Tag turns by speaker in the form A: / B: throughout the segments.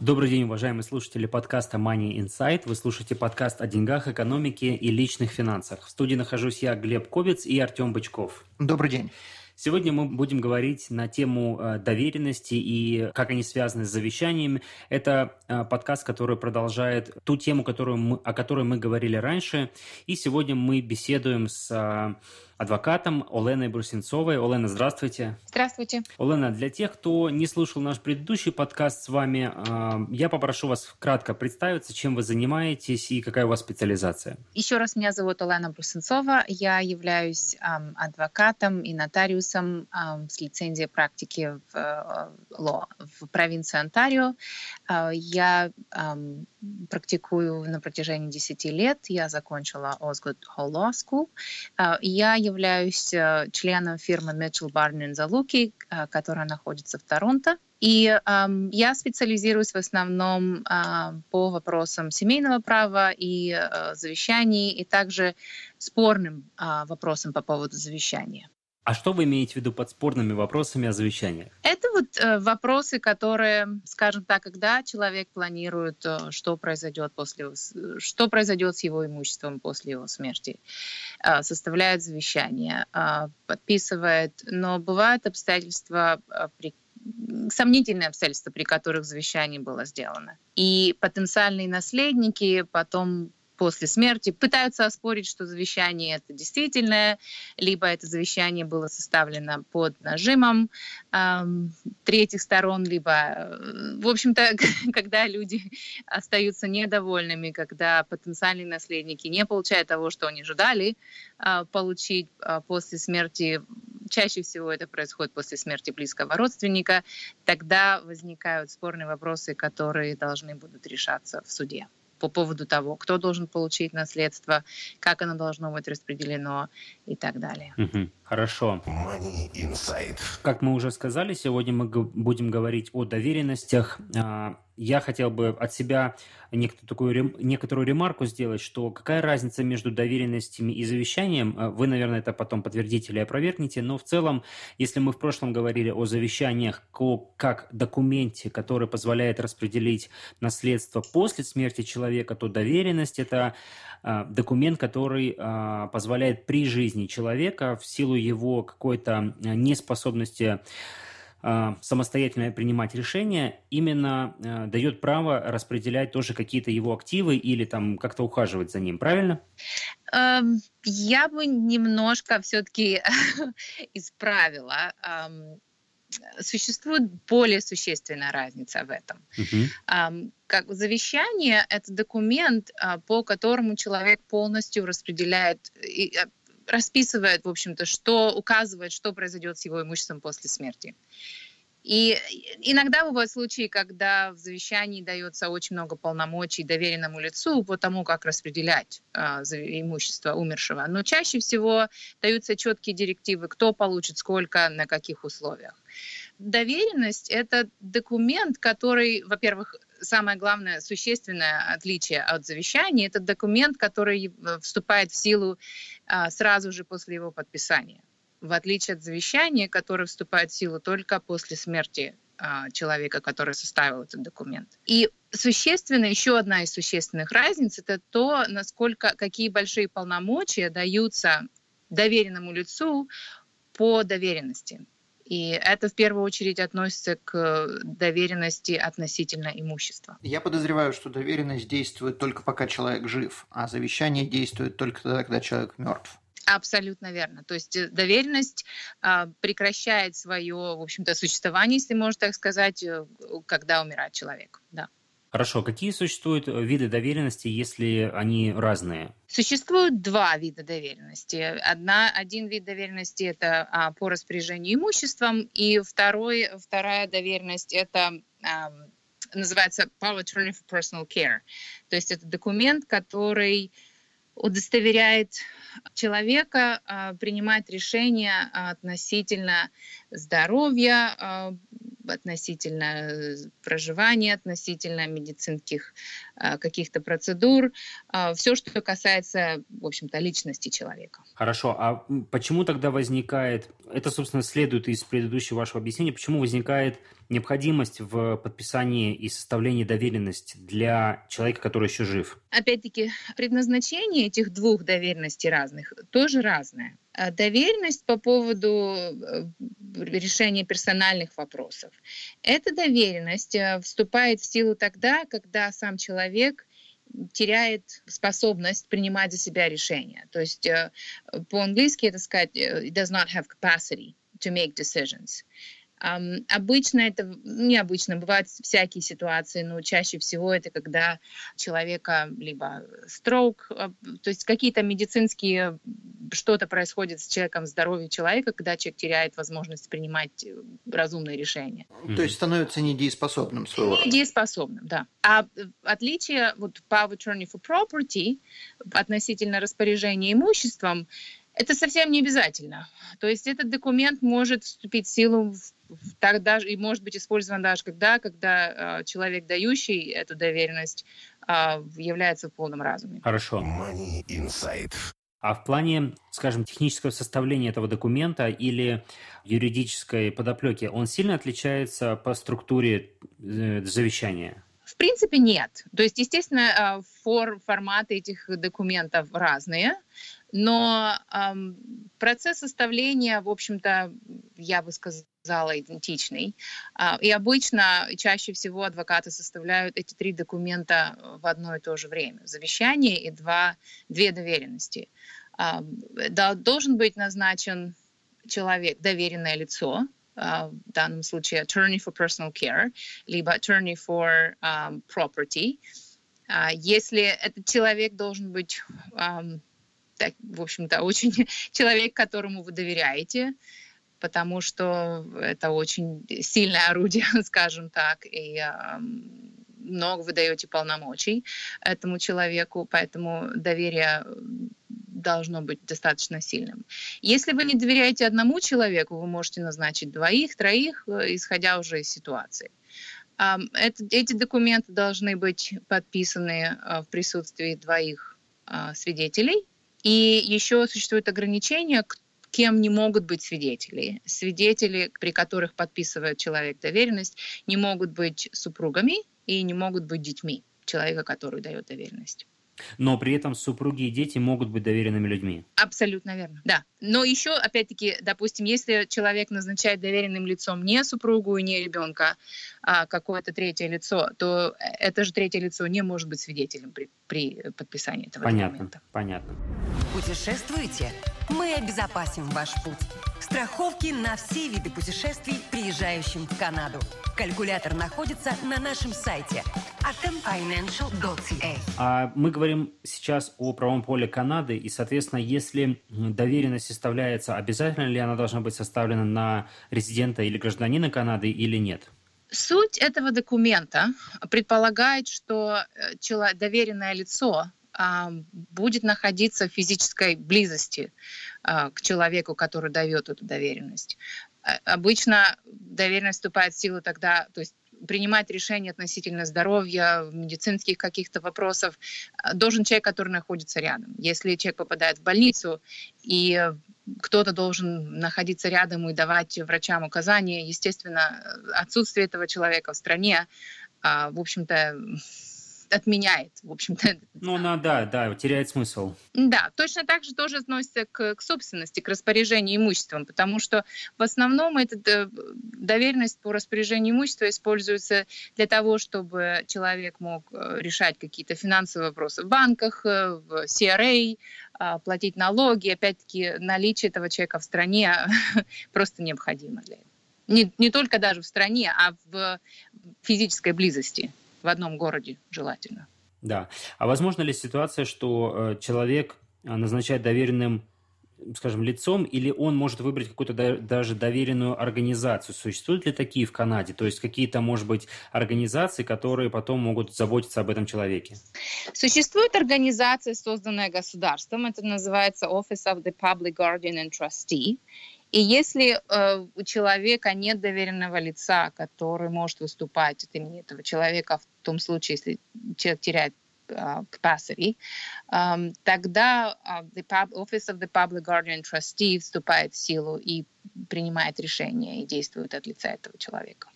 A: Добрый день, уважаемые слушатели подкаста Money Insight. Вы слушаете подкаст о деньгах, экономике и личных финансах. В студии нахожусь я, Глеб Ковец и Артем Бычков.
B: Добрый день.
A: Сегодня мы будем говорить на тему э, доверенности и как они связаны с завещаниями. Это э, подкаст, который продолжает ту тему, которую мы, о которой мы говорили раньше. И сегодня мы беседуем с э, адвокатом Оленой Брусенцовой. Олена, здравствуйте.
C: Здравствуйте.
A: Олена, для тех, кто не слушал наш предыдущий подкаст с вами, я попрошу вас кратко представиться, чем вы занимаетесь и какая у вас специализация.
C: Еще раз, меня зовут Олена Брусенцова. Я являюсь адвокатом и нотариусом с лицензией практики в, э, в провинции Онтарио. Э, я эм, практикую на протяжении 10 лет. Я закончила Osgood Hall Law School. Э, я являюсь э, членом фирмы Mitchell Barney Zaluki, э, которая находится в Торонто. И э, я специализируюсь в основном э, по вопросам семейного права и э, завещаний, и также спорным э, вопросам по поводу завещания.
A: А что вы имеете в виду под спорными вопросами о завещаниях?
C: Это вот э, вопросы, которые, скажем так, когда человек планирует, э, что произойдет после, что произойдет с его имуществом после его смерти, э, составляет завещание, э, подписывает, но бывают обстоятельства, э, при сомнительные обстоятельства, при которых завещание было сделано. И потенциальные наследники потом после смерти пытаются оспорить, что завещание это действительное, либо это завещание было составлено под нажимом э, третьих сторон, либо, э, в общем-то, когда люди остаются недовольными, когда потенциальные наследники не получают того, что они ожидали э, получить э, после смерти, чаще всего это происходит после смерти близкого родственника, тогда возникают спорные вопросы, которые должны будут решаться в суде по поводу того, кто должен получить наследство, как оно должно быть распределено и так далее.
A: Угу. Хорошо.
D: Money Inside.
A: Как мы уже сказали, сегодня мы будем говорить о доверенностях. Я хотел бы от себя некоторую, такую, некоторую ремарку сделать, что какая разница между доверенностями и завещанием, а, вы, наверное, это потом подтвердите или опровергнете, но в целом, если мы в прошлом говорили о завещаниях как документе, который позволяет распределить наследство после смерти человека, то доверенность – это а, документ, который а, позволяет при жизни человека в силу его какой-то неспособности самостоятельно принимать решения, именно дает право распределять тоже какие-то его активы или там как-то ухаживать за ним, правильно?
C: Эм, я бы немножко все-таки исправила существует более существенная разница в этом. Uh-huh. Как завещание — это документ, а, по которому человек полностью распределяет расписывает, в общем-то, что указывает, что произойдет с его имуществом после смерти. И иногда бывают случаи, когда в завещании дается очень много полномочий доверенному лицу по тому, как распределять э, имущество умершего. Но чаще всего даются четкие директивы, кто получит сколько, на каких условиях. Доверенность — это документ, который, во-первых, самое главное, существенное отличие от завещания, это документ, который э, вступает в силу э, сразу же после его подписания в отличие от завещания, которое вступает в силу только после смерти а, человека, который составил этот документ. И существенно, еще одна из существенных разниц, это то, насколько, какие большие полномочия даются доверенному лицу по доверенности. И это в первую очередь относится к доверенности относительно имущества.
B: Я подозреваю, что доверенность действует только пока человек жив, а завещание действует только тогда, когда человек мертв.
C: Абсолютно верно. То есть э, доверенность а, прекращает свое, в общем-то, существование, если можно так сказать, э, когда умирает человек. Да.
A: Хорошо. Какие существуют э, виды доверенности, если они разные?
C: Существуют два вида доверенности. Одна, один вид доверенности – это а, по распоряжению имуществом, и второй, вторая доверенность – это а, называется Power Attorney for Personal Care. То есть это документ, который удостоверяет человека а, принимать решения относительно здоровья, а, относительно э, проживания, относительно медицинских а, каких-то процедур, все, что касается, в общем-то, личности человека.
A: Хорошо, а почему тогда возникает, это, собственно, следует из предыдущего вашего объяснения, почему возникает необходимость в подписании и составлении доверенности для человека, который еще жив?
C: Опять-таки, предназначение этих двух доверенностей разных тоже разное. А доверенность по поводу э, решения персональных вопросов. Эта доверенность э, вступает в силу тогда, когда сам человек теряет способность принимать за себя решения. То есть э, по-английски это сказать does not have capacity to make decisions. Um, обычно это, необычно, бывают всякие ситуации, но чаще всего это когда человека либо строк, а, то есть какие-то медицинские, что-то происходит с человеком, здоровье человека, когда человек теряет возможность принимать э, разумные решения.
B: То есть становится недееспособным своего
C: Недееспособным, да. А э, отличие вот power attorney for property относительно распоряжения имуществом, это совсем не обязательно. То есть этот документ может вступить в силу тогда и может быть использован даже когда, когда э, человек, дающий эту доверенность, э, является в полном разуме.
A: Хорошо. Money Insight. А в плане, скажем, технического составления этого документа или юридической подоплеки, он сильно отличается по структуре э, завещания?
C: В принципе, нет. То есть, естественно, фор, форматы этих документов разные. Но эм, процесс составления, в общем-то, я бы сказала, идентичный. Э, и обычно, чаще всего адвокаты составляют эти три документа в одно и то же время. Завещание и два, две доверенности. Э, должен быть назначен человек, доверенное лицо, Uh, в данном случае attorney for personal care, либо attorney for um, property. Uh, если этот человек должен быть um, так, в общем-то, очень человек, которому вы доверяете, потому что это очень сильное орудие, скажем так, и э, много вы даете полномочий этому человеку, поэтому доверие должно быть достаточно сильным. Если вы не доверяете одному человеку, вы можете назначить двоих, троих, э, исходя уже из ситуации. Это, эти документы должны быть подписаны э, в присутствии двоих свидетелей, и еще существует ограничение, кем не могут быть свидетели. Свидетели, при которых подписывает человек доверенность, не могут быть супругами и не могут быть детьми человека, который дает доверенность.
A: Но при этом супруги и дети могут быть доверенными людьми.
C: Абсолютно верно, да. Но еще, опять-таки, допустим, если человек назначает доверенным лицом не супругу и не ребенка, а какое-то третье лицо, то это же третье лицо не может быть свидетелем при, при подписании этого
A: понятно,
C: документа.
A: Понятно,
E: Путешествуете? Мы обезопасим ваш путь. Страховки на все виды путешествий, приезжающим в Канаду. Калькулятор находится на нашем сайте atomfinancial.ca.
A: А мы говорим сейчас о правом поле Канады, и, соответственно, если доверенность составляется, обязательно ли она должна быть составлена на резидента или гражданина Канады или нет?
C: Суть этого документа предполагает, что э, доверенное лицо а, будет находиться в физической близости а, к человеку, который дает эту доверенность. А, обычно доверенность вступает в силу тогда, то есть принимать решения относительно здоровья, медицинских каких-то вопросов должен человек, который находится рядом. Если человек попадает в больницу и кто-то должен находиться рядом и давать врачам указания, естественно, отсутствие этого человека в стране, в общем-то, отменяет, в общем-то.
A: Ну, она, да, да, теряет смысл.
C: Да, точно так же тоже относится к, к собственности, к распоряжению имуществом, потому что в основном эта э, доверенность по распоряжению имущества используется для того, чтобы человек мог э, решать какие-то финансовые вопросы в банках, э, в CRA, а, платить налоги. Опять-таки, наличие этого человека в стране просто необходимо для этого. Не, не только даже в стране, а в физической близости в одном городе желательно.
A: Да. А возможно ли ситуация, что э, человек э, назначает доверенным скажем, лицом, или он может выбрать какую-то даже доверенную организацию? Существуют ли такие в Канаде? То есть какие-то, может быть, организации, которые потом могут заботиться об этом человеке?
C: Существует организация, созданная государством. Это называется Office of the Public Guardian and Trustee. И если э, у человека нет доверенного лица, который может выступать от имени этого человека, в том случае, если человек теряет uh, capacity, um, тогда uh, the pub, Office of the Public Guardian Trustee вступает в силу и принимает решение и действует от лица этого человека.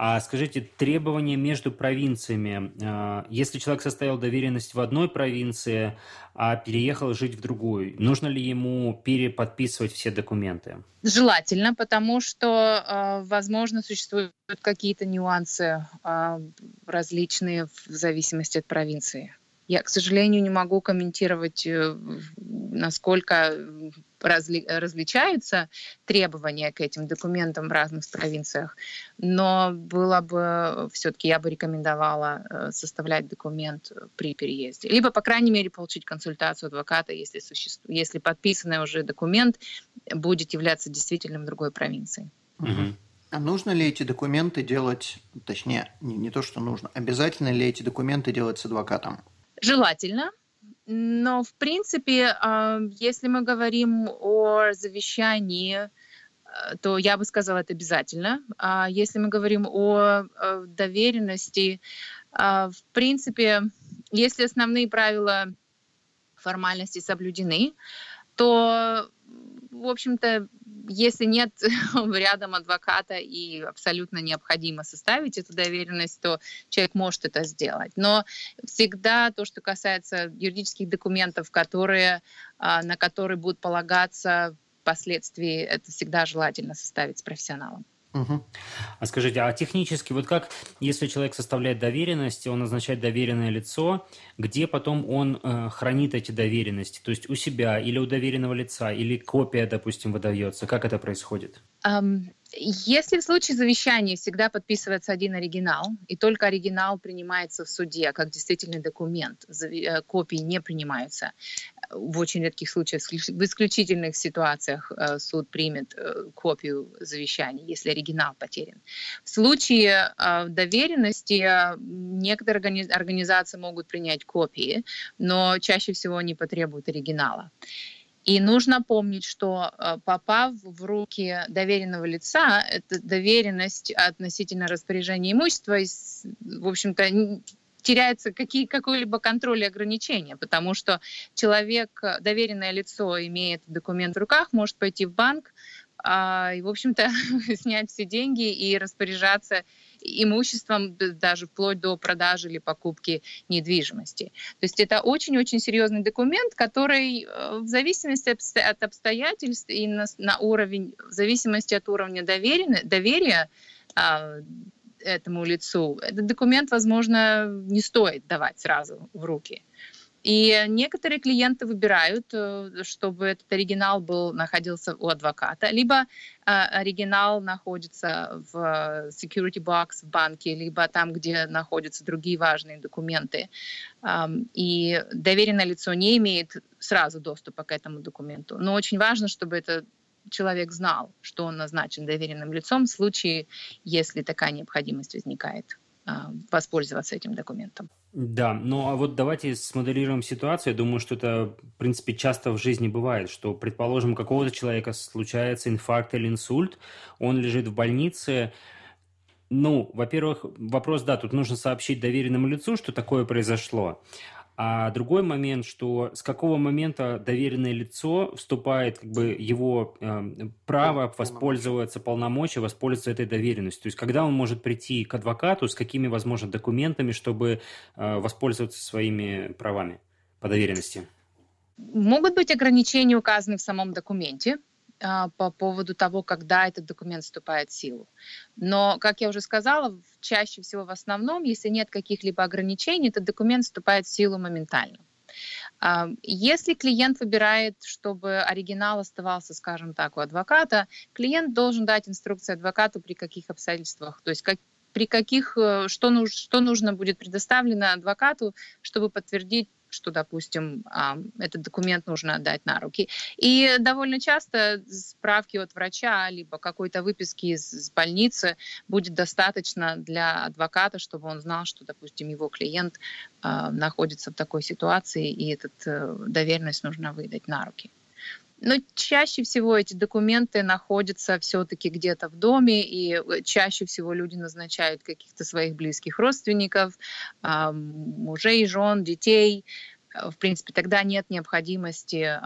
A: А скажите, требования между провинциями. А, если человек составил доверенность в одной провинции, а переехал жить в другую, нужно ли ему переподписывать все документы?
C: Желательно, потому что, а, возможно, существуют какие-то нюансы а, различные в зависимости от провинции. Я, к сожалению, не могу комментировать, э, насколько разли, различаются требования к этим документам в разных провинциях, но было бы все-таки я бы рекомендовала э, составлять документ при переезде, либо по крайней мере получить консультацию адвоката, если существует, если подписанный уже документ будет являться действительным в другой провинции.
B: Угу. А нужно ли эти документы делать, точнее, не, не то, что нужно, обязательно ли эти документы делать с адвокатом?
C: Желательно, но в принципе, а, если мы говорим о завещании, э, то я бы сказала, это обязательно. А если мы говорим о доверенности, а, в принципе, если основные правила формальности соблюдены, то, в общем-то, если нет рядом адвоката и абсолютно необходимо составить эту доверенность, то человек может это сделать. Но всегда то, что касается юридических документов, которые, а, на которые будут полагаться впоследствии, это всегда желательно составить с профессионалом.
A: Угу. А скажите, а технически, вот как, если человек составляет доверенность, он назначает доверенное лицо, где потом он э, хранит эти доверенности? То есть у себя или у доверенного лица, или копия, допустим, выдается? Как это происходит?
C: Um, если в случае завещания всегда подписывается один оригинал, и только оригинал принимается в суде как действительный документ, э, копии не принимаются, в очень редких случаях, в исключительных ситуациях э, суд примет э, копию завещания, если оригинал потерян. В случае доверенности некоторые организации могут принять копии, но чаще всего они потребуют оригинала. И нужно помнить, что э, попав в руки доверенного лица, это доверенность относительно распоряжения имущества, в общем-то, теряется какие, какой-либо контроль и ограничения, потому что человек, доверенное лицо, имеет документ в руках, может пойти в банк, а, и, в общем-то, снять все деньги и распоряжаться имуществом даже вплоть до продажи или покупки недвижимости. То есть это очень-очень серьезный документ, который э, в зависимости от обстоятельств и на, на уровень, в зависимости от уровня доверия, доверия а, этому лицу, этот документ, возможно, не стоит давать сразу в руки. И некоторые клиенты выбирают, э, чтобы этот оригинал был, находился у адвоката, либо э, оригинал находится в security box в банке, либо там, где находятся другие важные документы. И доверенное лицо не имеет сразу доступа к этому документу. Но очень важно, чтобы это человек знал, что он назначен доверенным лицом в случае, если такая необходимость возникает э, воспользоваться этим документом.
A: Да, ну а вот давайте смоделируем ситуацию. Я думаю, что это, в принципе, часто в жизни бывает, что, предположим, какого-то человека случается инфаркт или инсульт, он лежит в больнице, ну, во-первых, вопрос, да, тут нужно сообщить доверенному лицу, что такое произошло. А другой момент, что с какого момента доверенное лицо вступает, как бы его э, право воспользоваться полномочия, воспользоваться этой доверенностью. То есть когда он может прийти к адвокату, с какими, возможно, документами, чтобы э, воспользоваться своими правами по доверенности?
C: Могут быть ограничения, указаны в самом документе. А, по поводу того, когда этот документ вступает в силу. Но, как я уже сказала, чаще всего в основном, если нет каких-либо ограничений, этот документ вступает в силу моментально. А, если клиент выбирает, чтобы оригинал оставался, скажем так, у адвоката, клиент должен дать инструкцию адвокату при каких обстоятельствах, то есть как, при каких, э, что, нуж, что нужно будет предоставлено адвокату, чтобы подтвердить что, допустим, этот документ нужно отдать на руки. И довольно часто справки от врача, либо какой-то выписки из больницы будет достаточно для адвоката, чтобы он знал, что, допустим, его клиент находится в такой ситуации, и эту э, доверенность нужно выдать на руки. Но чаще всего эти документы находятся все-таки где-то в доме, и э, чаще всего люди назначают каких-то своих близких родственников, мужей, жен, детей. В принципе, тогда нет необходимости,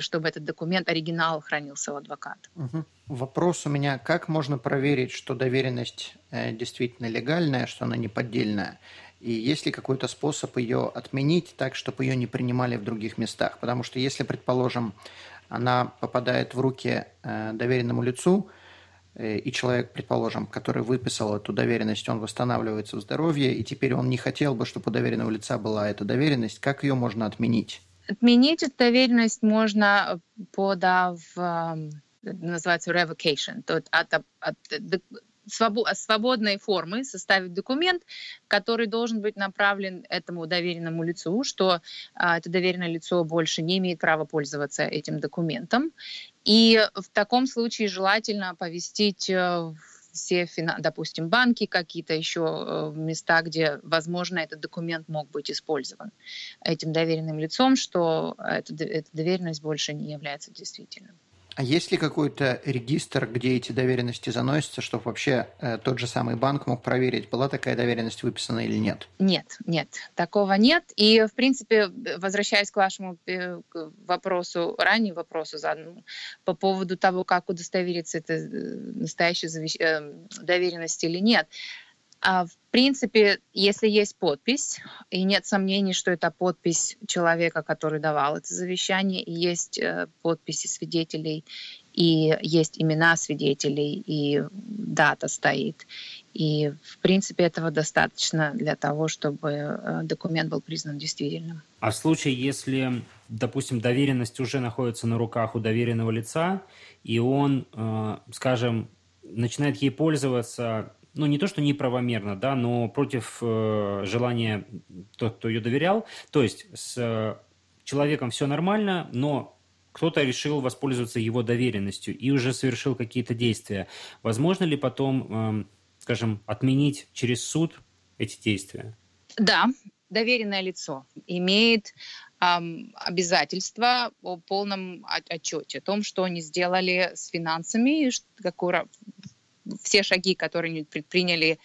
C: чтобы этот документ, оригинал, хранился у адвоката.
B: Угу. Вопрос у меня, как можно проверить, что доверенность э, действительно легальная, что она не поддельная? И есть ли какой-то способ ее отменить так, чтобы ее не принимали в других местах? Потому что если, предположим, она попадает в руки э, доверенному лицу, э, и человек, предположим, который выписал эту доверенность, он восстанавливается в здоровье, и теперь он не хотел бы, чтобы у доверенного лица была эта доверенность, как ее можно отменить?
C: Отменить эту доверенность можно, подав эм, называется revocation, то от, от, от свободной формы составить документ, который должен быть направлен этому доверенному лицу, что а, это доверенное лицо больше не имеет права пользоваться этим документом. И в таком случае желательно оповестить э, все, допустим, банки, какие-то еще э, места, где, возможно, этот документ мог быть использован этим доверенным лицом, что эта доверенность больше не является действительным.
B: А есть ли какой-то регистр, где эти доверенности заносятся, чтобы вообще э, тот же самый банк мог проверить, была такая доверенность выписана или нет?
C: Нет, нет, такого нет. И, в принципе, возвращаясь к вашему э, вопросу, раннему вопросу заданному, по поводу того, как удостовериться, это э, настоящая э, доверенность или нет, в принципе, если есть подпись, и нет сомнений, что это подпись человека, который давал это завещание, и есть э, подписи свидетелей, и есть имена свидетелей, и дата стоит. И, в принципе, этого достаточно для того, чтобы э, документ был признан действительным.
A: А в случае, если, допустим, доверенность уже находится на руках у доверенного лица, и он, э, скажем, начинает ей пользоваться ну, не то, что неправомерно, да, но против э, желания тот, кто ее доверял. То есть с э, человеком все нормально, но кто-то решил воспользоваться его доверенностью и уже совершил какие-то действия. Возможно ли потом, э, скажем, отменить через суд эти действия?
C: Да, доверенное лицо имеет обязательства о полном отчете, о том, что они сделали с финансами, какую все шаги, которые они предприняли,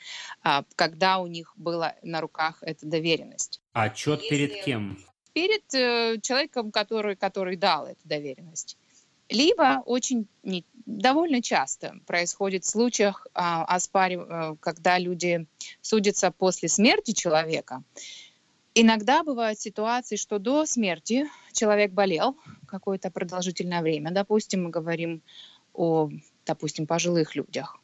C: а, когда у них была на руках эта доверенность.
A: А отчет Если... перед кем?
C: Перед э, человеком, который, который дал эту доверенность. Либо очень не, довольно часто происходит в случаях, а, оспарив, э, когда люди судятся после смерти человека. Иногда бывают ситуации, что до смерти человек болел какое-то продолжительное время. Допустим, мы говорим о, допустим, пожилых людях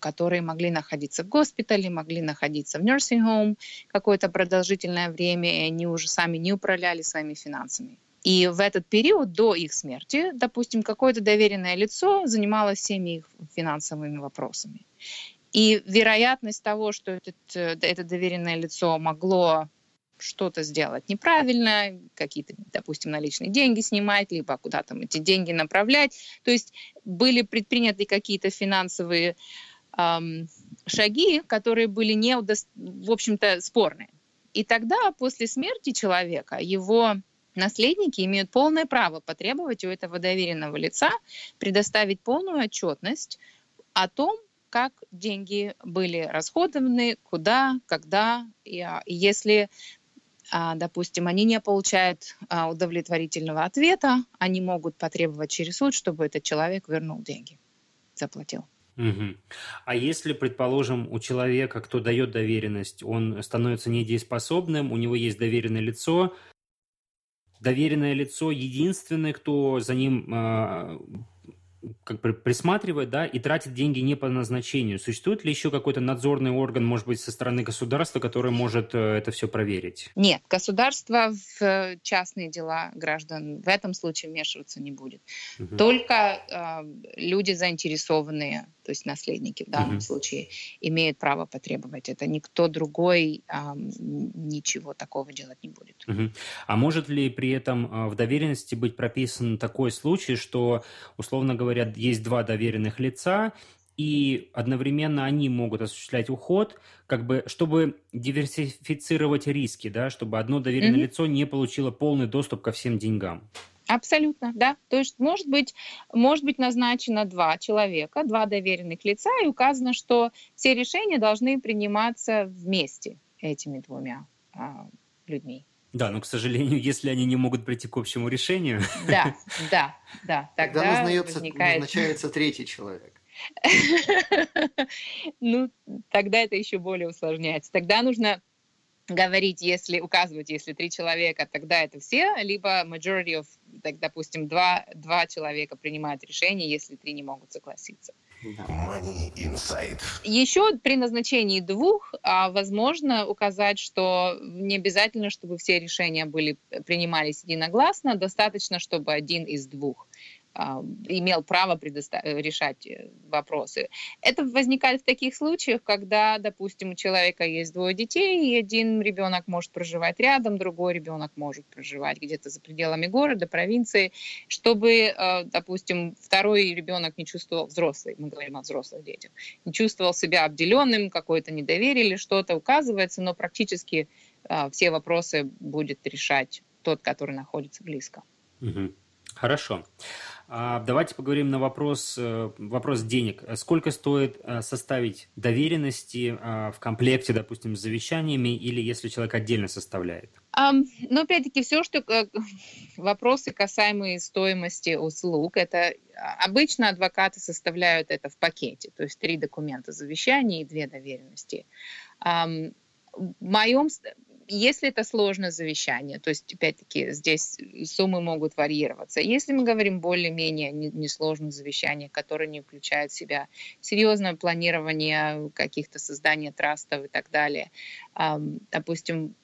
C: которые могли находиться в госпитале, могли находиться в nursing home какое-то продолжительное время, и они уже сами не управляли своими финансами. И в этот период до их смерти, допустим, какое-то доверенное лицо занималось всеми их финансовыми вопросами. И вероятность того, что этот, э, это доверенное лицо могло что-то сделать неправильно, какие-то, допустим, наличные деньги снимать, либо куда там эти деньги направлять. То есть были предприняты какие-то финансовые эм, шаги, которые были не, в общем-то, спорные. И тогда после смерти человека его наследники имеют полное право потребовать у этого доверенного лица предоставить полную отчетность о том, как деньги были расходованы, куда, когда. И, а, если допустим, они не получают а, удовлетворительного ответа, они могут потребовать через суд, чтобы этот человек вернул деньги, заплатил.
A: Угу. А если, предположим, у человека, кто дает доверенность, он становится недееспособным, у него есть доверенное лицо, доверенное лицо единственное, кто за ним э, как бы присматривает, да, и тратит деньги не по назначению. Существует ли еще какой-то надзорный орган, может быть, со стороны государства, который может э, это все проверить?
C: Нет, государство в э, частные дела граждан в этом случае вмешиваться не будет. Угу. Только э, люди заинтересованные, то есть наследники в данном угу. случае, имеют право потребовать это. Никто другой э, ничего такого делать не будет.
A: Угу. А может ли при этом э, в доверенности быть прописан такой случай, что, условно говоря, говоря, есть два доверенных лица, и одновременно они могут осуществлять уход, как бы, чтобы диверсифицировать риски, да, чтобы одно доверенное mm-hmm. лицо не получило полный доступ ко всем деньгам.
C: Абсолютно, да. То есть может быть, может быть назначено два человека, два доверенных лица, и указано, что все решения должны приниматься вместе этими двумя а, людьми.
A: Да, но, к сожалению, если они не могут прийти к общему решению...
C: Да, да, да.
B: Тогда, тогда назначается, возникает... назначается третий человек.
C: Ну, тогда это еще более усложняется. Тогда нужно говорить, если указывать, если три человека, тогда это все, либо majority of, так, допустим, два, два человека принимают решение, если три не могут согласиться. Money Inside. Еще при назначении двух а, возможно указать, что не обязательно, чтобы все решения были принимались единогласно, достаточно, чтобы один из двух имел право решать э, вопросы. Это возникает в таких случаях, когда, допустим, у человека есть двое детей, и один ребенок может проживать рядом, другой ребенок может проживать где-то за пределами города, провинции, чтобы, э, допустим, второй ребенок не чувствовал, взрослый, мы говорим о взрослых детях, не чувствовал себя обделенным, какое-то недоверие или что-то указывается, но практически э, все вопросы будет решать тот, который находится близко.
A: Угу. Хорошо. А давайте поговорим на вопрос, э, вопрос денег. Сколько стоит э, составить доверенности э, в комплекте, допустим, с завещаниями или если человек отдельно составляет?
C: Um, ну, опять-таки, все, что вопросы, касаемые стоимости услуг, это а, обычно адвокаты составляют это в пакете, то есть три документа завещания и две доверенности. Um, в моем если это сложное завещание, то есть, опять-таки, здесь суммы могут варьироваться. Если мы говорим более-менее несложных завещаний, которые не включают в себя серьезное планирование каких-то создания трастов и так далее, допустим,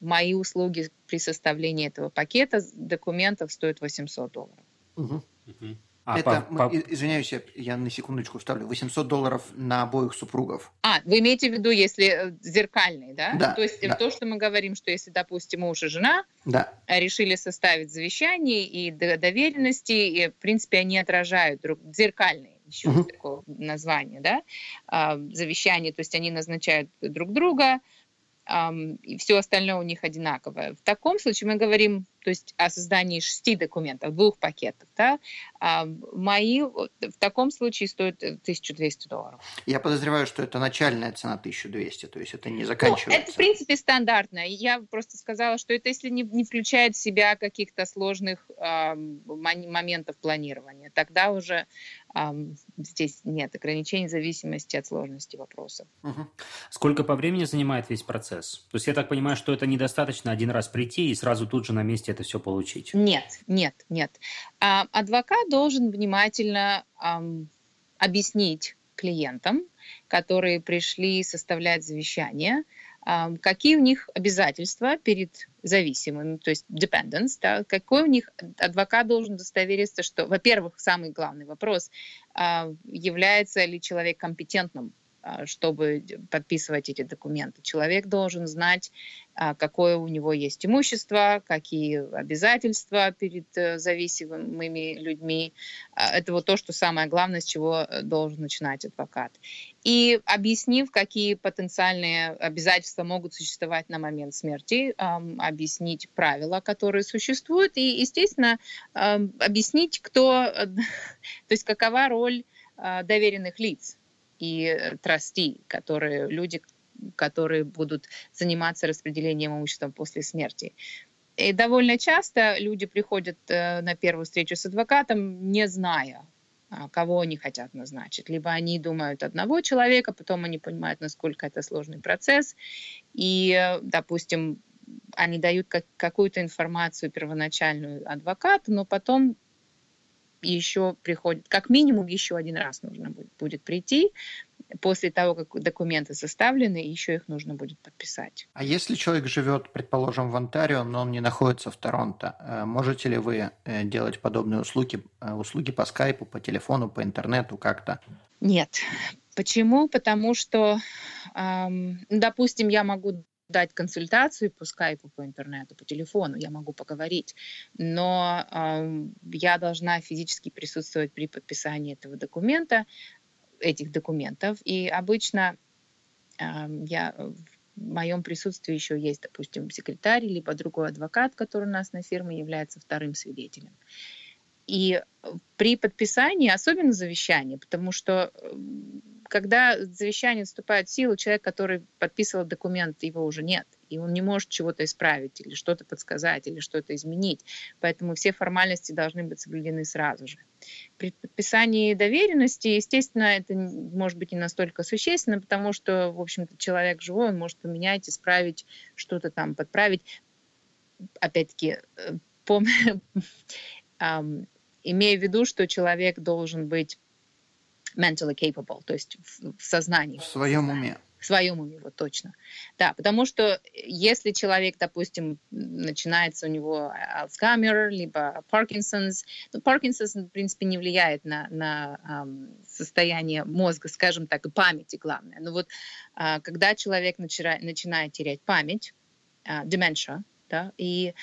C: мои услуги при составлении этого пакета документов стоят 800 долларов.
B: Угу. А, это, по, по... извиняюсь, я на секундочку вставлю, 800 долларов на обоих супругов.
C: А, вы имеете в виду, если э, зеркальный, да?
B: Да.
C: То есть
B: да.
C: то, что мы говорим, что если, допустим, муж и жена
B: да.
C: решили составить завещание и доверенности, и, в принципе, они отражают друг зеркальные еще угу. такое название, да, а, завещание, то есть они назначают друг друга, и все остальное у них одинаковое. В таком случае мы говорим то есть о создании шести документов, двух пакетов, да, а мои в таком случае стоят 1200 долларов.
B: Я подозреваю, что это начальная цена 1200, то есть это не заканчивается.
C: Ну, это, в принципе, стандартно. Я просто сказала, что это если не, не включает в себя каких-то сложных э, моментов планирования, тогда уже э, здесь нет ограничений в зависимости от сложности вопроса.
A: Угу. Сколько по времени занимает весь процесс? То есть я так понимаю, что это недостаточно один раз прийти и сразу тут же на месте это все получить?
C: Нет, нет, нет. А, адвокат должен внимательно объяснить клиентам, которые пришли составлять завещание, какие у них обязательства перед зависимыми, то есть dependents, да, какой у них адвокат должен удостовериться, что, во-первых, самый главный вопрос, а, является ли человек компетентным чтобы подписывать эти документы. Человек должен знать, а, какое у него есть имущество, какие обязательства перед э, зависимыми людьми. А, это вот то, что самое главное, с чего э, должен начинать адвокат. И объяснив, какие потенциальные обязательства могут существовать на момент смерти, объяснить правила, которые существуют, и, естественно, объяснить, кто, то есть какова роль доверенных лиц и трасти, которые люди, которые будут заниматься распределением имущества после смерти. И довольно часто люди приходят э, на первую встречу с адвокатом, не зная, а, кого они хотят назначить. Либо они думают одного человека, потом они понимают, насколько это сложный процесс, и, э, допустим, они дают как, какую-то информацию первоначальную адвокату, но потом еще приходит, как минимум еще один раз нужно будет, будет прийти, после того, как документы составлены, еще их нужно будет подписать.
B: А если человек живет, предположим, в Онтарио, но он не находится в Торонто, э, можете ли вы э, делать подобные услуги, э, услуги по скайпу, по телефону, по интернету как-то?
C: Нет. Почему? Потому что, эм, допустим, я могу дать консультацию по скайпу, по интернету, по телефону, я могу поговорить, но э, я должна физически присутствовать при подписании этого документа, этих документов. И обычно э, я в моем присутствии еще есть, допустим, секретарь, либо другой адвокат, который у нас на фирме является вторым свидетелем. И при подписании, особенно завещание, потому что когда завещание вступает в силу, человек, который подписывал документ, его уже нет, и он не может чего-то исправить или что-то подсказать или что-то изменить. Поэтому все формальности должны быть соблюдены сразу же. При подписании доверенности, естественно, это может быть не настолько существенно, потому что, в общем-то, человек живой, он может поменять, исправить, что-то там подправить. Опять-таки, э, пом... имея в виду, что человек должен быть mentally capable, то есть в, сознании.
B: В своем уме.
C: В своем уме, вот точно. Да, потому что если человек, допустим, начинается у него Альцгеймер, либо Паркинсонс, ну, Паркинсонс, в принципе, не влияет на, на um, состояние мозга, скажем так, и памяти, главное. Но вот uh, когда человек начинает, начинает терять память, uh, dementia, да, и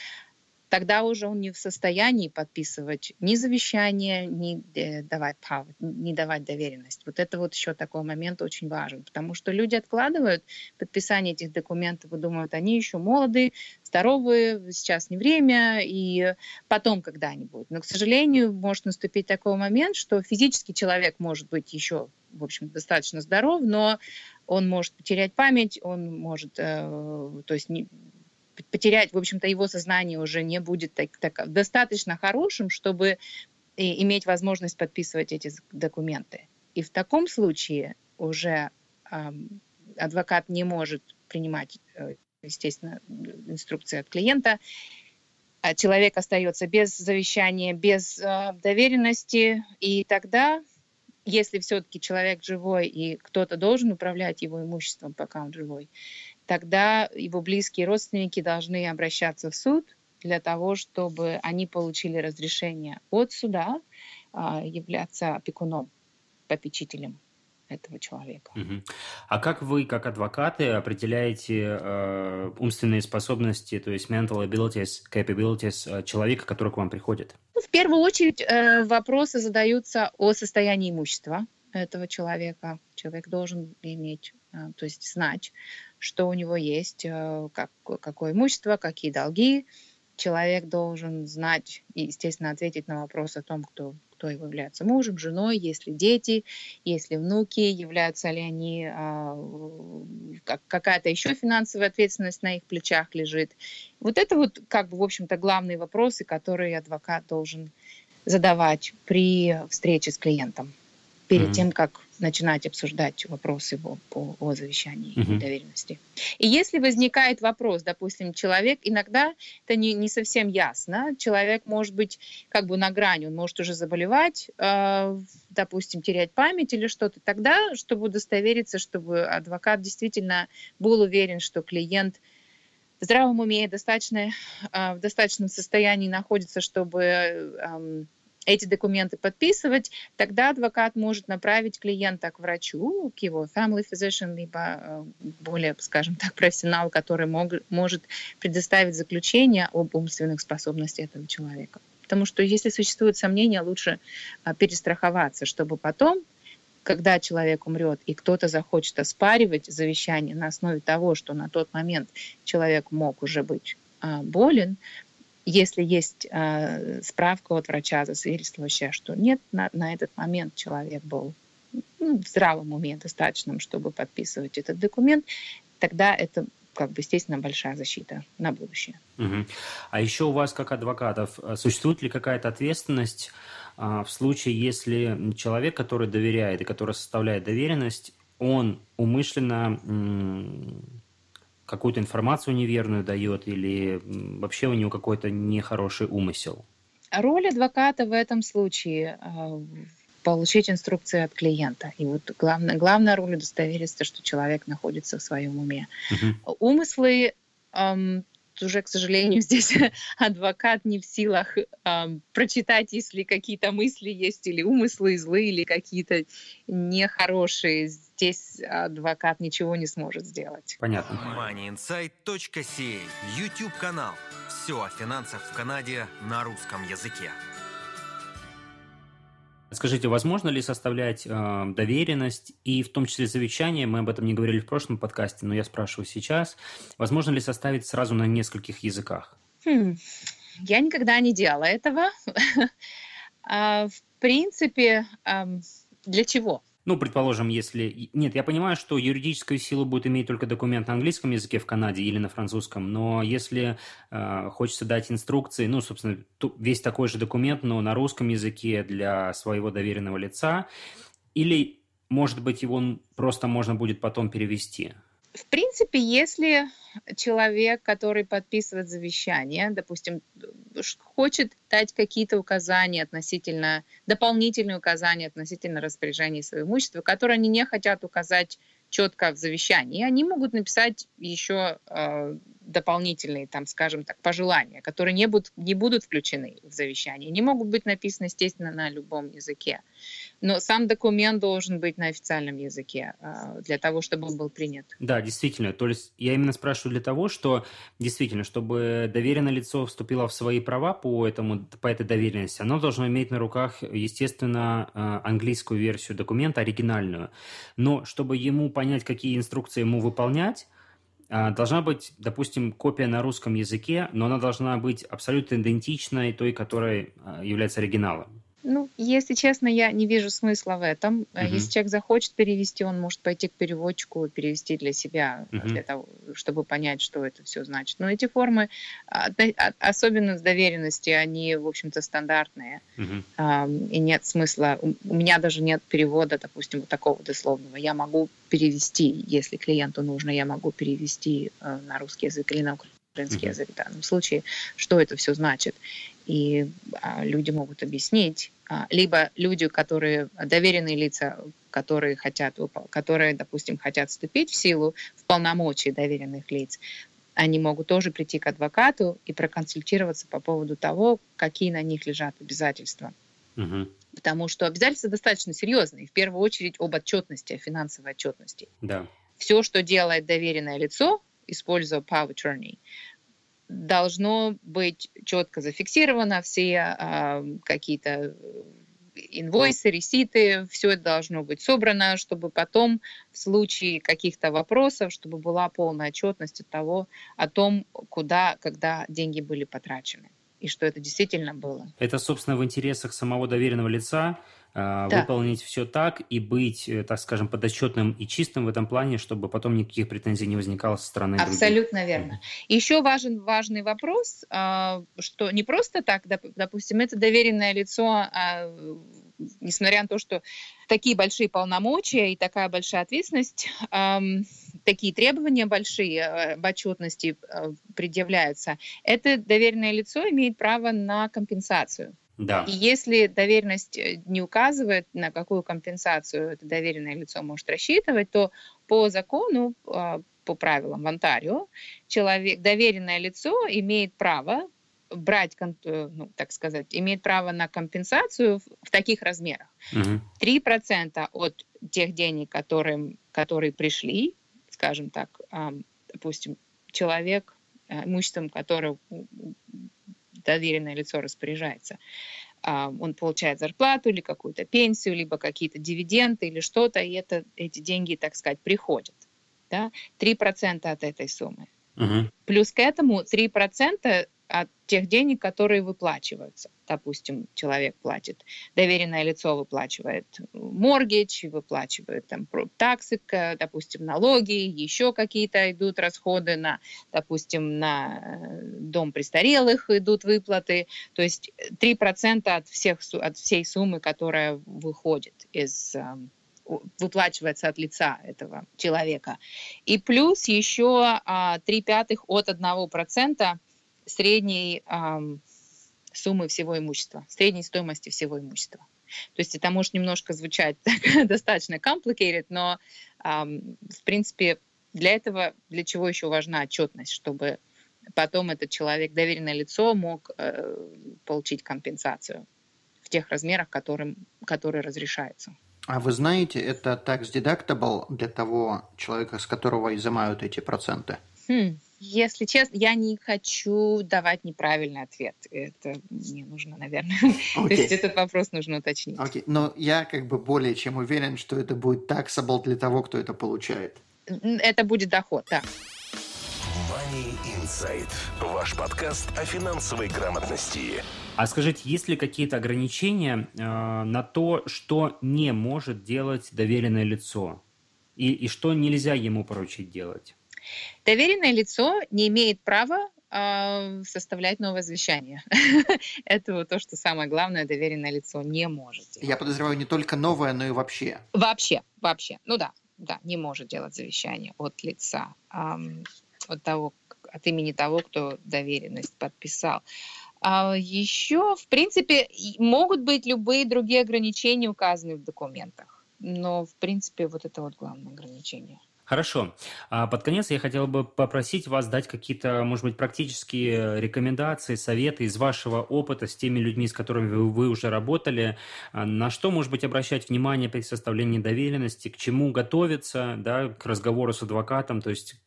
C: тогда уже он не в состоянии подписывать ни завещание, ни э, давать право, не давать доверенность. Вот это вот еще такой момент очень важен, потому что люди откладывают подписание этих документов и думают, они еще молоды, здоровые, сейчас не время, и потом когда-нибудь. Но, к сожалению, может наступить такой момент, что физически человек может быть еще, в общем, достаточно здоров, но он может потерять память, он может, э, то есть не, потерять, в общем-то, его сознание уже не будет так, так, достаточно хорошим, чтобы и, иметь возможность подписывать эти документы. И в таком случае уже э, адвокат не может принимать, э, естественно, инструкции от клиента. А человек остается без завещания, без э, доверенности, и тогда если все-таки человек живой и кто-то должен управлять его имуществом, пока он живой, тогда его близкие родственники должны обращаться в суд для того, чтобы они получили разрешение от суда а, являться опекуном, попечителем этого человека.
A: Угу. А как вы, как адвокаты, определяете э, умственные способности, то есть mental abilities, capabilities э, человека, который к вам приходит?
C: Ну, в первую очередь э, вопросы задаются о состоянии имущества этого человека. Человек должен иметь, то есть знать, что у него есть, э, как, какое имущество, какие долги. Человек должен знать и, естественно, ответить на вопрос о том, кто, кто его является мужем, женой, есть ли дети, есть ли внуки, являются ли они, а, как, какая-то еще финансовая ответственность на их плечах лежит. Вот это вот, как бы, в общем-то, главные вопросы, которые адвокат должен задавать при встрече с клиентом перед mm-hmm. тем, как начинать обсуждать вопросы по, по, о завещании mm-hmm. и доверенности. И если возникает вопрос, допустим, человек, иногда это не, не совсем ясно, человек может быть как бы на грани, он может уже заболевать, э, допустим, терять память или что-то, тогда, чтобы удостовериться, чтобы адвокат действительно был уверен, что клиент в здравом уме достаточно, э, в достаточном состоянии находится, чтобы э, эти документы подписывать, тогда адвокат может направить клиента к врачу, к его family physician, либо э, более, скажем так, профессионал, который мог, может предоставить заключение об умственных способностях этого человека. Потому что если существуют сомнения, лучше а, перестраховаться, чтобы потом когда человек умрет, и кто-то захочет оспаривать завещание на основе того, что на тот момент человек мог уже быть а, болен, если есть э, справка от врача, засвидетельствующая, что нет, на, на этот момент человек был ну, в здравом уме достаточным, чтобы подписывать этот документ, тогда это как бы, естественно, большая защита на будущее.
A: Угу. А еще у вас, как адвокатов, э, существует ли какая-то ответственность а, в случае, если человек, который доверяет и который составляет доверенность, он умышленно какую-то информацию неверную дает или вообще у него какой-то нехороший умысел?
C: Роль адвоката в этом случае а, получить инструкции от клиента. И вот главная, главная роль удостовериться, что человек находится в своем уме. Uh-huh. Умыслы эм, уже, к сожалению, здесь адвокат не в силах эм, прочитать, если какие-то мысли есть, или умыслы злые, или какие-то нехорошие. Здесь адвокат ничего не сможет сделать.
A: Понятно.
F: moneyinsight.ca YouTube-канал. Все о финансах в Канаде на русском языке.
A: Скажите, возможно ли составлять э, доверенность и в том числе завещание? Мы об этом не говорили в прошлом подкасте, но я спрашиваю сейчас. Возможно ли составить сразу на нескольких языках?
C: Хм, я никогда не делала этого. А, в принципе, для чего?
A: Ну, предположим, если... Нет, я понимаю, что юридическую силу будет иметь только документ на английском языке в Канаде или на французском, но если э, хочется дать инструкции, ну, собственно, весь такой же документ, но на русском языке для своего доверенного лица, или, может быть, его просто можно будет потом перевести?
C: В принципе, если человек, который подписывает завещание, допустим, хочет дать какие-то указания относительно, дополнительные указания относительно распоряжения своего имущества, которые они не хотят указать четко в завещании, они могут написать еще э, дополнительные, там, скажем так, пожелания, которые не будут, не будут включены в завещание. Они могут быть написаны, естественно, на любом языке. Но сам документ должен быть на официальном языке э, для того, чтобы он был принят.
A: Да, действительно. То есть я именно спрашиваю для того, что действительно, чтобы доверенное лицо вступило в свои права по, этому, по этой доверенности, оно должно иметь на руках, естественно, э, английскую версию документа, оригинальную. Но чтобы ему понять, какие инструкции ему выполнять, а, должна быть, допустим, копия на русском языке, но она должна быть абсолютно идентичной той, которая а, является оригиналом.
C: Ну, если честно, я не вижу смысла в этом. Угу. Если человек захочет перевести, он может пойти к переводчику и перевести для себя, угу. для того, чтобы понять, что это все значит. Но эти формы, особенно с доверенности, они, в общем-то, стандартные. Угу. И нет смысла. У меня даже нет перевода, допустим, вот такого дословного. Я могу перевести, если клиенту нужно, я могу перевести э, на русский язык или на украинский mm-hmm. язык в данном случае, что это все значит и а, люди могут объяснить, а, либо люди, которые доверенные лица, которые хотят, которые, допустим, хотят вступить в силу в полномочия доверенных лиц, они могут тоже прийти к адвокату и проконсультироваться по поводу того, какие на них лежат обязательства. Угу. Потому что обязательства достаточно серьезные. В первую очередь об отчетности, о финансовой отчетности.
A: Да.
C: Все, что делает доверенное лицо, используя power attorney, должно быть четко зафиксировано, все а, какие-то инвойсы, реситы, все это должно быть собрано, чтобы потом в случае каких-то вопросов, чтобы была полная отчетность от того, о том, куда, когда деньги были потрачены и что это действительно было.
A: Это, собственно, в интересах самого доверенного лица да. выполнить все так и быть, э, так скажем, подотчетным и чистым в этом плане, чтобы потом никаких претензий не возникало со стороны
C: Абсолютно
A: других.
C: верно. Еще важен важный вопрос, а, что не просто так, допустим, это доверенное лицо, а, несмотря на то, что такие большие полномочия и такая большая ответственность, такие требования большие в отчетности предъявляются, это доверенное лицо имеет право на компенсацию.
A: Да.
C: И если доверенность э, не указывает, на какую компенсацию это доверенное лицо может рассчитывать, то по закону, а, по правилам в Онтарио, человек, доверенное лицо имеет право брать, э, ну, так сказать, имеет право на компенсацию в таких размерах. Угу. 3% от тех денег, которые, которые пришли, скажем так, допустим, человек, э, имуществом которого доверенное лицо распоряжается. А, он получает зарплату или какую-то пенсию, либо какие-то дивиденды или что-то, и это, эти деньги, так сказать, приходят. Да? 3% от этой суммы. Угу. Плюс к этому 3% от тех денег, которые выплачиваются. Допустим, человек платит, доверенное лицо выплачивает моргидж, выплачивает там таксы, допустим, налоги, еще какие-то идут расходы на, допустим, на э, дом престарелых идут выплаты. То есть 3% от, всех, от всей суммы, которая выходит из эм, выплачивается от лица этого человека. И плюс еще а, 3 пятых от 1% средней, суммы всего имущества, средней стоимости всего имущества. То есть это может немножко звучать так, достаточно complicated, но в принципе для этого, для чего еще важна отчетность, чтобы потом этот человек, доверенное лицо, мог э, получить компенсацию в тех размерах, которым, которые разрешаются.
B: А вы знаете, это tax deductible для того человека, с которого изымают эти проценты?
C: Хм. Если честно, я не хочу давать неправильный ответ. Это мне нужно, наверное. Okay. То есть этот вопрос нужно уточнить.
B: Okay. Но я как бы более чем уверен, что это будет taxable для того, кто это получает.
C: Это будет доход, да.
D: Money Insight. Ваш подкаст о финансовой грамотности.
A: А скажите, есть ли какие-то ограничения э, на то, что не может делать доверенное лицо? И, и что нельзя ему поручить делать?
C: Доверенное лицо не имеет права э, составлять новое завещание. Это вот то, что самое главное, доверенное лицо не может.
B: Я подозреваю не только новое, но и вообще.
C: Вообще, вообще. Ну да, да, не может делать завещание от лица, от того, от имени того, кто доверенность подписал. А еще, в принципе, могут быть любые другие ограничения, указанные в документах. Но, в принципе, вот это вот главное ограничение.
A: Хорошо. А под конец я хотел бы попросить вас дать какие-то, может быть, практические рекомендации, советы из вашего опыта с теми людьми, с которыми вы, уже работали. А на что, может быть, обращать внимание при составлении доверенности, к чему готовиться, да, к разговору с адвокатом, то есть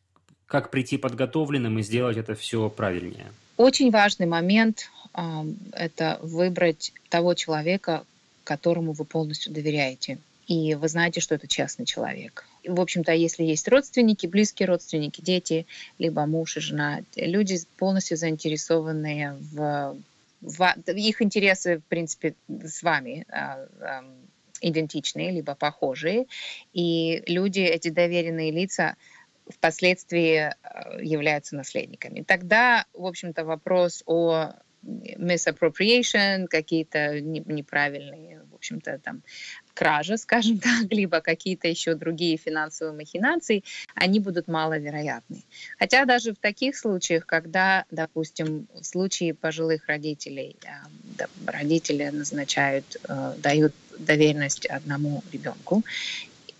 A: как прийти подготовленным и сделать это все правильнее?
C: Очень важный момент э, – это выбрать того человека, которому вы полностью доверяете. И вы знаете, что это честный человек в общем-то, если есть родственники, близкие родственники, дети, либо муж и жена, люди полностью заинтересованные в, в их интересы, в принципе, с вами а, идентичные, либо похожие, и люди, эти доверенные лица, впоследствии а, являются наследниками. Тогда, в общем-то, вопрос о misappropriation, какие-то неправильные, в общем-то, там кража, скажем так, либо какие-то еще другие финансовые махинации, они будут маловероятны. Хотя даже в таких случаях, когда, допустим, в случае пожилых родителей, э, родители назначают, э, дают доверенность одному ребенку,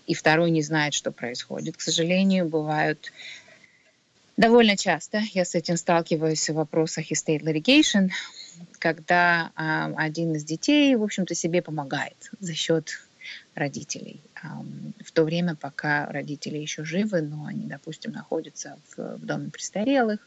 C: и второй не знает, что происходит. К сожалению, бывают довольно часто, я с этим сталкиваюсь в вопросах estate litigation, когда а, один из детей, в общем-то, себе помогает за счет родителей. В то время, пока родители еще живы, но они, допустим, находятся в, в доме престарелых.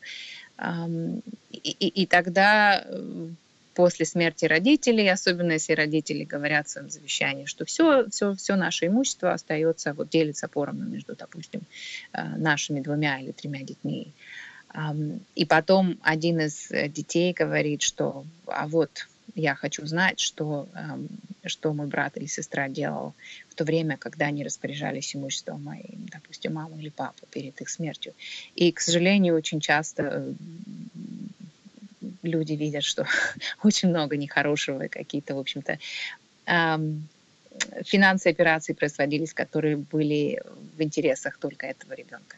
C: И, и, и тогда э, после смерти родителей, особенно если родители говорят в своем завещании, что все, все, все наше имущество остается, вот делится поровну между, допустим, э, нашими двумя или тремя детьми. И потом один из э, детей говорит, что а вот я хочу знать, что, что мой брат или сестра делал в то время, когда они распоряжались имуществом моей, допустим, мамы или папы перед их смертью. И, к сожалению, очень часто э, люди видят, что очень много нехорошего и какие-то, в общем-то, финансовые операции производились, которые были в интересах только этого ребенка.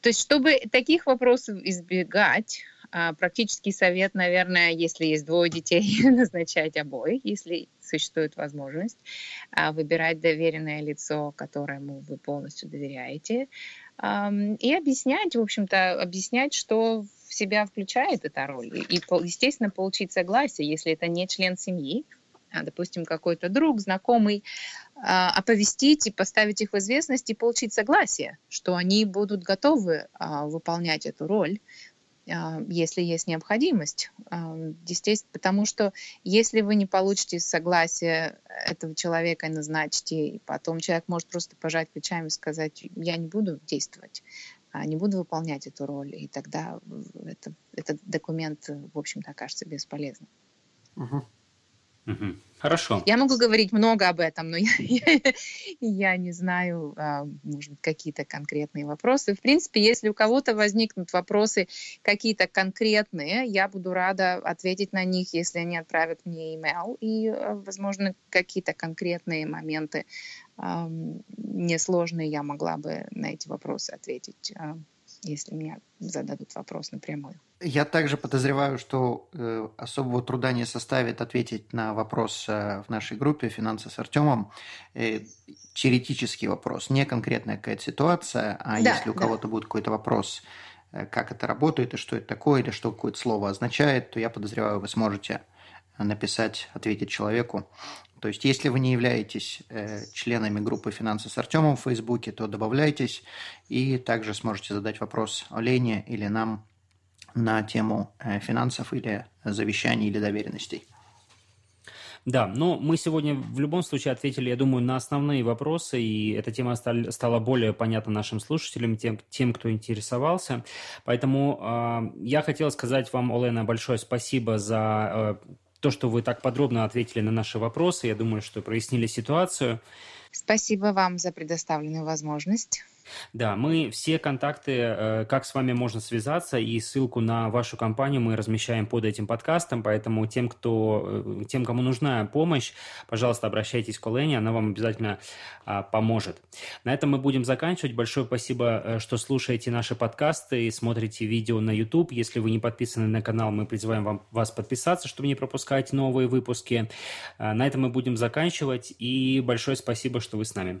C: То есть, чтобы таких вопросов избегать, практический совет, наверное, если есть двое детей, назначать обоих, если существует возможность, а, выбирать доверенное лицо, которому вы полностью доверяете, и объяснять, в общем-то, объясннять, что в себя включает эта роль. И, естественно, получить согласие, если это не член семьи, а, допустим, какой-то друг, знакомый, а, оповестить и поставить их в известность и получить согласие, что они будут готовы а, выполнять эту роль, если есть необходимость. Естественно, потому что если вы не получите согласие этого человека и назначите, и потом человек может просто пожать плечами и сказать, я не буду действовать, не буду выполнять эту роль, и тогда это, этот документ, в общем-то, окажется бесполезным.
A: Угу. Хорошо.
C: Я могу говорить много об этом, но я, я, я не знаю, а, может быть, какие-то конкретные вопросы. В принципе, если у кого-то возникнут вопросы какие-то конкретные, я буду рада ответить на них, если они отправят мне email. И, а, возможно, какие-то конкретные моменты несложные я могла бы на эти вопросы ответить если мне зададут вопрос напрямую.
B: Я также подозреваю, что э, особого труда не составит ответить на вопрос э, в нашей группе «Финансы с Артемом». Э, теоретический вопрос, не конкретная какая-то ситуация, а да, если у кого-то будет какой-то вопрос, э, как это работает и что это такое, или что какое-то слово означает, то я подозреваю, вы сможете написать, ответить человеку. То есть, если вы не являетесь э, членами группы «Финансы с Артемом» в Фейсбуке, то добавляйтесь и также сможете задать вопрос Лене или нам на тему э, финансов или завещаний или доверенностей.
A: Да, но мы сегодня в любом случае ответили, я думаю, на основные вопросы, и эта тема стала более понятна нашим слушателям, тем, тем кто интересовался. Поэтому э, я хотел сказать вам, Олена, большое спасибо за э, то, что вы так подробно ответили на наши вопросы. Я думаю, что прояснили ситуацию.
C: Спасибо вам за предоставленную возможность.
A: Да, мы все контакты, э, как с вами можно связаться, и ссылку на вашу компанию мы размещаем под этим подкастом, поэтому тем, кто, э, тем, кому нужна помощь, пожалуйста, обращайтесь к Олене, она вам обязательно а, поможет. На этом мы будем заканчивать. Большое спасибо, э, что слушаете наши подкасты и смотрите видео на YouTube. Если вы не подписаны на канал, мы призываем вам, вас подписаться, чтобы не пропускать новые выпуски. На этом мы будем заканчивать, и большое спасибо, что вы с нами.